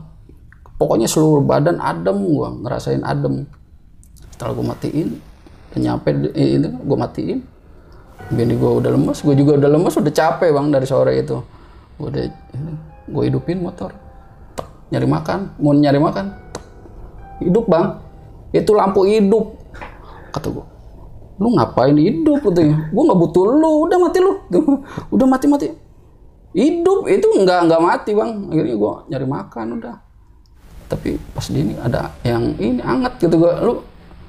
Pokoknya seluruh badan adem gua ngerasain adem. Setelah gua matiin nyampe di- ini gua matiin. Bini gua udah lemes gua juga udah lemes udah capek bang dari sore itu. Gua udah gua hidupin motor. Tek, nyari makan mau nyari makan Tek, hidup bang itu lampu hidup kata gua lu ngapain hidup katanya gua nggak butuh lu udah mati lu udah mati mati hidup itu nggak nggak mati bang akhirnya gua nyari makan udah tapi pas di ini ada yang ini anget gitu gua lu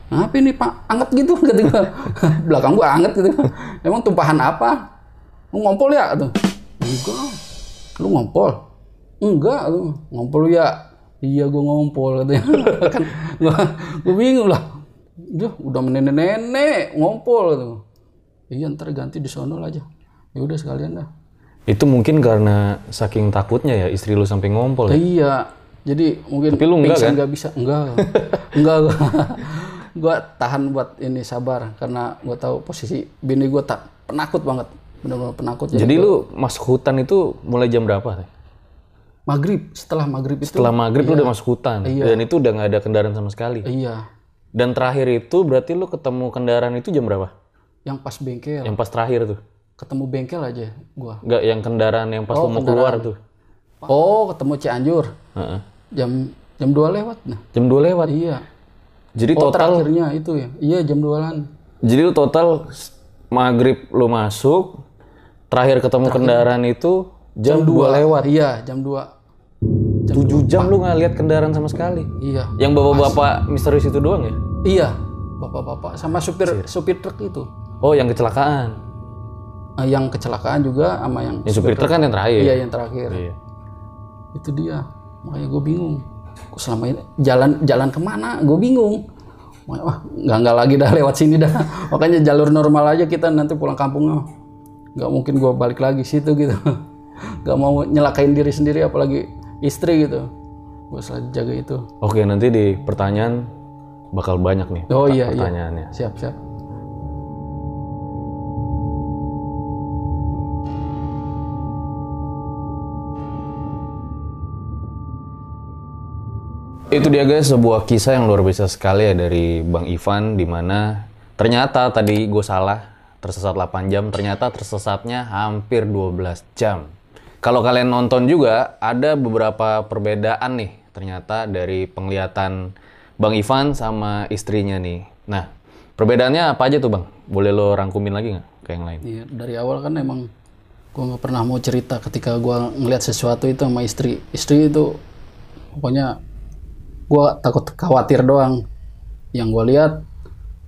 Apa ini pak? Anget gitu kata gua. Belakang gua anget gitu. Emang tumpahan apa? Lu ngompol ya? Tuh. Enggak. Lu ngompol? Enggak. Lu ngompol ya? Iya gua ngompol katanya. kan gua, gua bingung lah. Duh, udah nenek-nenek ngompol gitu. Iya ntar ganti di sono aja. Ya udah sekalian dah. Itu mungkin karena saking takutnya ya istri lu sampai ngompol. ya? Iya. Jadi mungkin Tapi lu enggak, kan? nggak bisa. Enggak. enggak gua. gua tahan buat ini sabar karena gua tahu posisi bini gua tak penakut banget. Benar-benar penakut. Jadi lu masuk hutan itu mulai jam berapa? Teh? Maghrib setelah maghrib itu Setelah maghrib lu udah masuk hutan Iya. dan itu udah nggak ada kendaraan sama sekali. iya Dan terakhir itu berarti lu ketemu kendaraan itu jam berapa? yang pas bengkel Yang pas terakhir tuh. ketemu bengkel aja gua Nggak yang kendaraan yang pas Oh, lu mau kendaraan. keluar tuh. oh ketemu Cianjur Heeh. jam jam 2 lewat nah Jam 2 lewat. iya Jadi oh total terakhirnya itu ya iya jam 2an jadi lu total maghrib lu masuk, terakhir ketemu kendaraan itu jam, 2 lewat. iya jam 2 7 jam lu nggak lihat kendaraan sama sekali. iya. Yang bapak-bapak misterius itu doang ya? iya. Bapak-bapak sama supir supir truk itu. Oh, yang kecelakaan. Eh, yang kecelakaan juga sama yang Yang supir truk kan yang terakhir. iya yang terakhir. Iya. itu dia. Makanya gue bingung. Kok selama ini jalan jalan ke mana? Gue bingung. Wah nggak nggak lagi dah lewat sini dah. Makanya jalur normal aja kita nanti pulang kampung. Nggak mungkin gue balik lagi situ gitu. Nggak mau nyelakain diri sendiri apalagi istri gitu gue selalu jaga itu Oke, nanti di pertanyaan bakal banyak nih oh iya iya pertanyaannya. siap siap Itu dia guys sebuah kisah yang luar biasa sekali ya dari Bang Ivan di mana ternyata tadi gue salah tersesat 8 jam ternyata tersesatnya hampir 12 jam. Kalau kalian nonton juga ada beberapa perbedaan nih ternyata dari penglihatan Bang Ivan sama istrinya nih. Nah perbedaannya apa aja tuh Bang? Boleh lo rangkumin lagi nggak ke yang lain? Iya, dari awal kan emang gue nggak pernah mau cerita ketika gue ngelihat sesuatu itu sama istri. Istri itu pokoknya gue takut khawatir doang. Yang gue lihat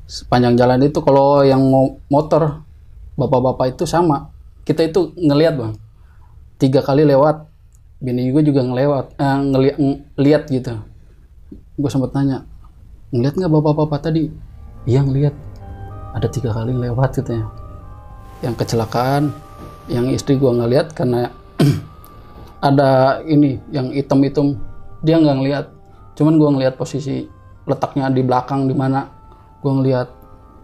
sepanjang jalan itu kalau yang motor bapak-bapak itu sama. Kita itu ngelihat bang. Tiga kali lewat. Bini gue juga ngelewat, eh, ngeliat, ngeliat gitu. Gue sempat nanya, ngeliat nggak bapak-bapak tadi? Iya ngeliat. Ada tiga kali lewat katanya yang kecelakaan yang istri gua ngeliat karena ada ini yang hitam-hitam dia nggak ngeliat cuman gua ngeliat posisi letaknya di belakang di mana gua ngeliat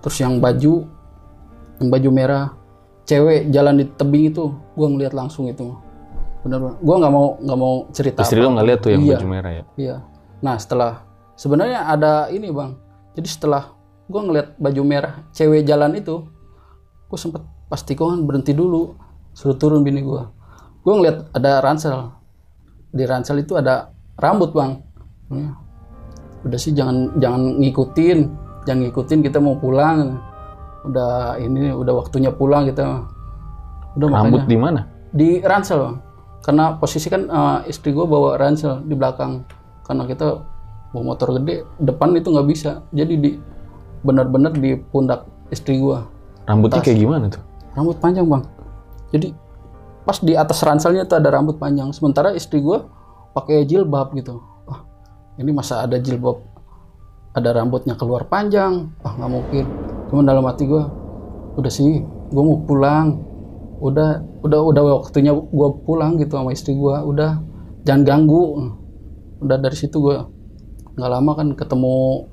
terus yang baju yang baju merah cewek jalan di tebing itu gua ngeliat langsung itu bener gua nggak mau nggak mau cerita Istri lo nggak lihat tuh yang Iya. baju merah ya? Iya. Nah setelah sebenarnya ada ini bang. Jadi setelah gue ngeliat baju merah cewek jalan itu, gue sempet pasti kan berhenti dulu, suruh turun bini gue. Gue ngeliat ada ransel. Di ransel itu ada rambut bang. Ya. Udah sih jangan jangan ngikutin, jangan ngikutin kita mau pulang. Udah ini udah waktunya pulang kita. Udah Rambut makanya di mana? di ransel Bang. Karena posisi kan eh, istri gue bawa ransel di belakang. Karena kita bawa motor gede depan itu nggak bisa. Jadi di benar-benar di pundak istri gue Rambutnya kayak gimana tuh? rambut panjang bang. Jadi pas di atas ranselnya tuh ada rambut panjang. Sementara istri gue pakai jilbab gitu. Wah ini masa ada jilbab ada rambutnya keluar panjang. Wah nggak mungkin. Cuman dalam hati gue udah sih gue mau pulang udah udah udah waktunya gue pulang gitu sama istri gue udah jangan ganggu udah dari situ gue nggak lama kan ketemu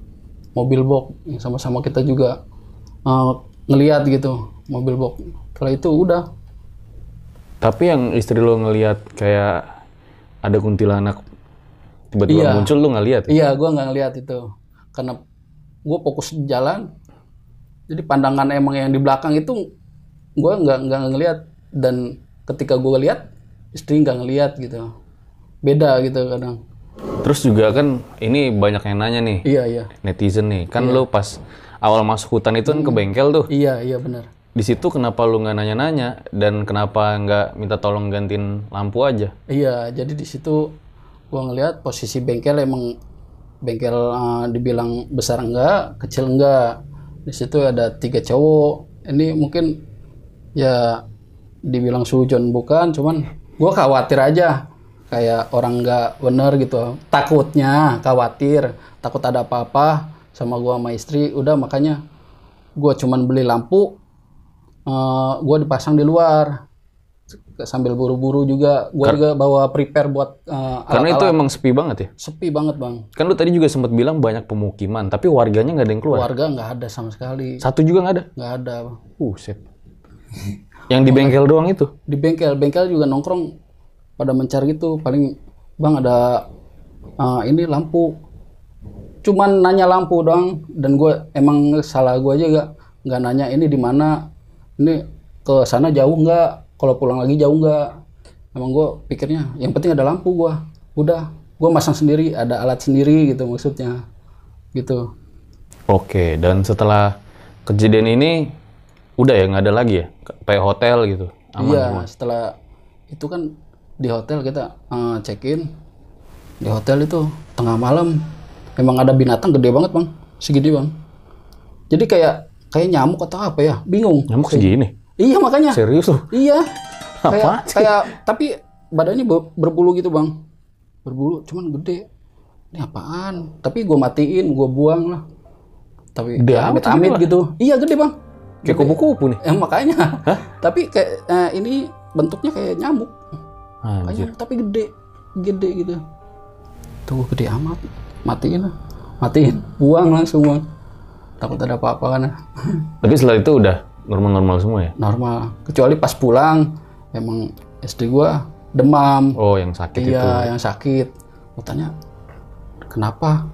mobil box yang sama-sama kita juga eh, ngeliat gitu mobil box setelah itu udah Tapi yang istri lo ngelihat kayak ada kuntilanak tiba-tiba Iya. muncul lo nggak lihat? ya? iya gue nggak ngeliat itu karena gue fokus jalan jadi pandangan emang yang di belakang itu gue nggak nggak ngeliat dan ketika gue lihat istri nggak ngeliat gitu. Beda gitu kadang. Terus juga kan ini banyak yang nanya nih. Iya iya. Netizen nih kan lo pas awal masuk hutan itu kan ke bengkel tuh. iya iya benar. Di situ kenapa lu nggak nanya-nanya? Dan kenapa nggak minta tolong gantiin lampu aja? Iya, jadi di situ gua ngelihat posisi bengkel emang bengkel eh, dibilang besar enggak kecil enggak. Di situ ada tiga cowok. Ini mungkin ya dibilang sujon bukan cuman gua khawatir aja kayak orang nggak bener gitu takutnya khawatir takut ada apa-apa sama gua sama istri udah makanya gua cuman beli lampu eh, gua dipasang di luar sambil buru-buru juga gua juga bawa prepare buat eh, Karena itu alat-alat. emang sepi banget ya. sepi banget bang Kan lu tadi juga sempat bilang banyak pemukiman, tapi warganya nggak ada yang keluar. warga nggak ada sama sekali Satu juga nggak ada. nggak ada bang. Buset. Yang di bengkel doang itu. di bengkel. Bengkel juga nongkrong pada mencari gitu. Paling bang ada eh, ini lampu. Cuman nanya lampu doang. Dan gue emang salah gue aja gak nggak nanya ini di mana ini ke sana jauh nggak? Kalau pulang lagi jauh nggak? Emang gue pikirnya yang penting ada lampu gue udah gue masang sendiri ada alat sendiri gitu maksudnya. Gitu. Oke, dan setelah kejadian ini udah ya nggak ada lagi ya kayak hotel gitu. Aman iya, semua. setelah itu kan di hotel kita eh, check in. Di hotel itu tengah malam memang ada binatang gede banget, Bang. Segini, Bang. Jadi kayak kayak nyamuk atau apa ya? Bingung. Nyamuk segini. Iya, makanya. Serius tuh. Iya. Kayak kayak tapi badannya ber- berbulu gitu, Bang. Berbulu cuman gede. Ini apaan? Tapi gua matiin, gua buang lah. Tapi Gede kayak amat amit-amit segini, gitu. Iya, gede, Bang. Kayak kupu-kupu nih. Eh, makanya. Tapi kayak eh, ini bentuknya kayak nyamuk. Anjir. Kayak tapi gede, gede gitu. Tuh gede amat. Matiin lah. Matiin. Buang langsung bang. Takut ada apa-apa kan. Tapi setelah itu udah normal-normal semua ya. Normal. Kecuali pas pulang, emang istri gua demam. Oh, yang sakit itu. iya, yang sakit. Gua tanya, kenapa?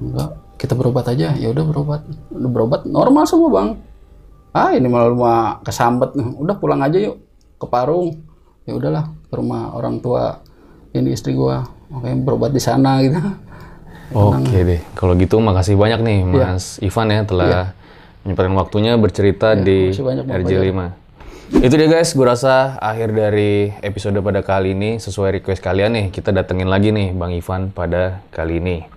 Enggak, kita berobat aja. Ya udah berobat. Udah berobat normal semua bang. Ah ini malah rumah kesambet. Udah pulang aja yuk ke Parung. Ya udahlah ke rumah orang tua ini istri gua. Oke berobat di sana gitu. Oke deh. Kalau gitu makasih banyak nih Iya. Mas Ivan ya telah menyempatkan waktunya bercerita di banyak, Bang RJ5. Itu dia guys, gue rasa akhir dari episode pada kali ini sesuai request kalian nih, kita datengin lagi nih Bang Ivan pada kali ini.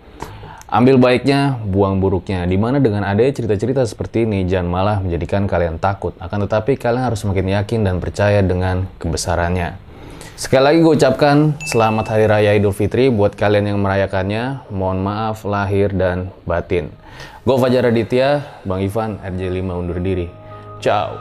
Ambil baiknya, buang buruknya. Di mana dengan adanya cerita-cerita seperti ini, jangan malah menjadikan kalian takut. Akan tetapi kalian harus semakin yakin dan percaya dengan kebesarannya. Sekali lagi gue ucapkan selamat Hari Raya Idul Fitri buat kalian yang merayakannya. Mohon maaf lahir dan batin. Gue Fajar Aditya, Bang Ivan, RJ5 undur diri. Ciao.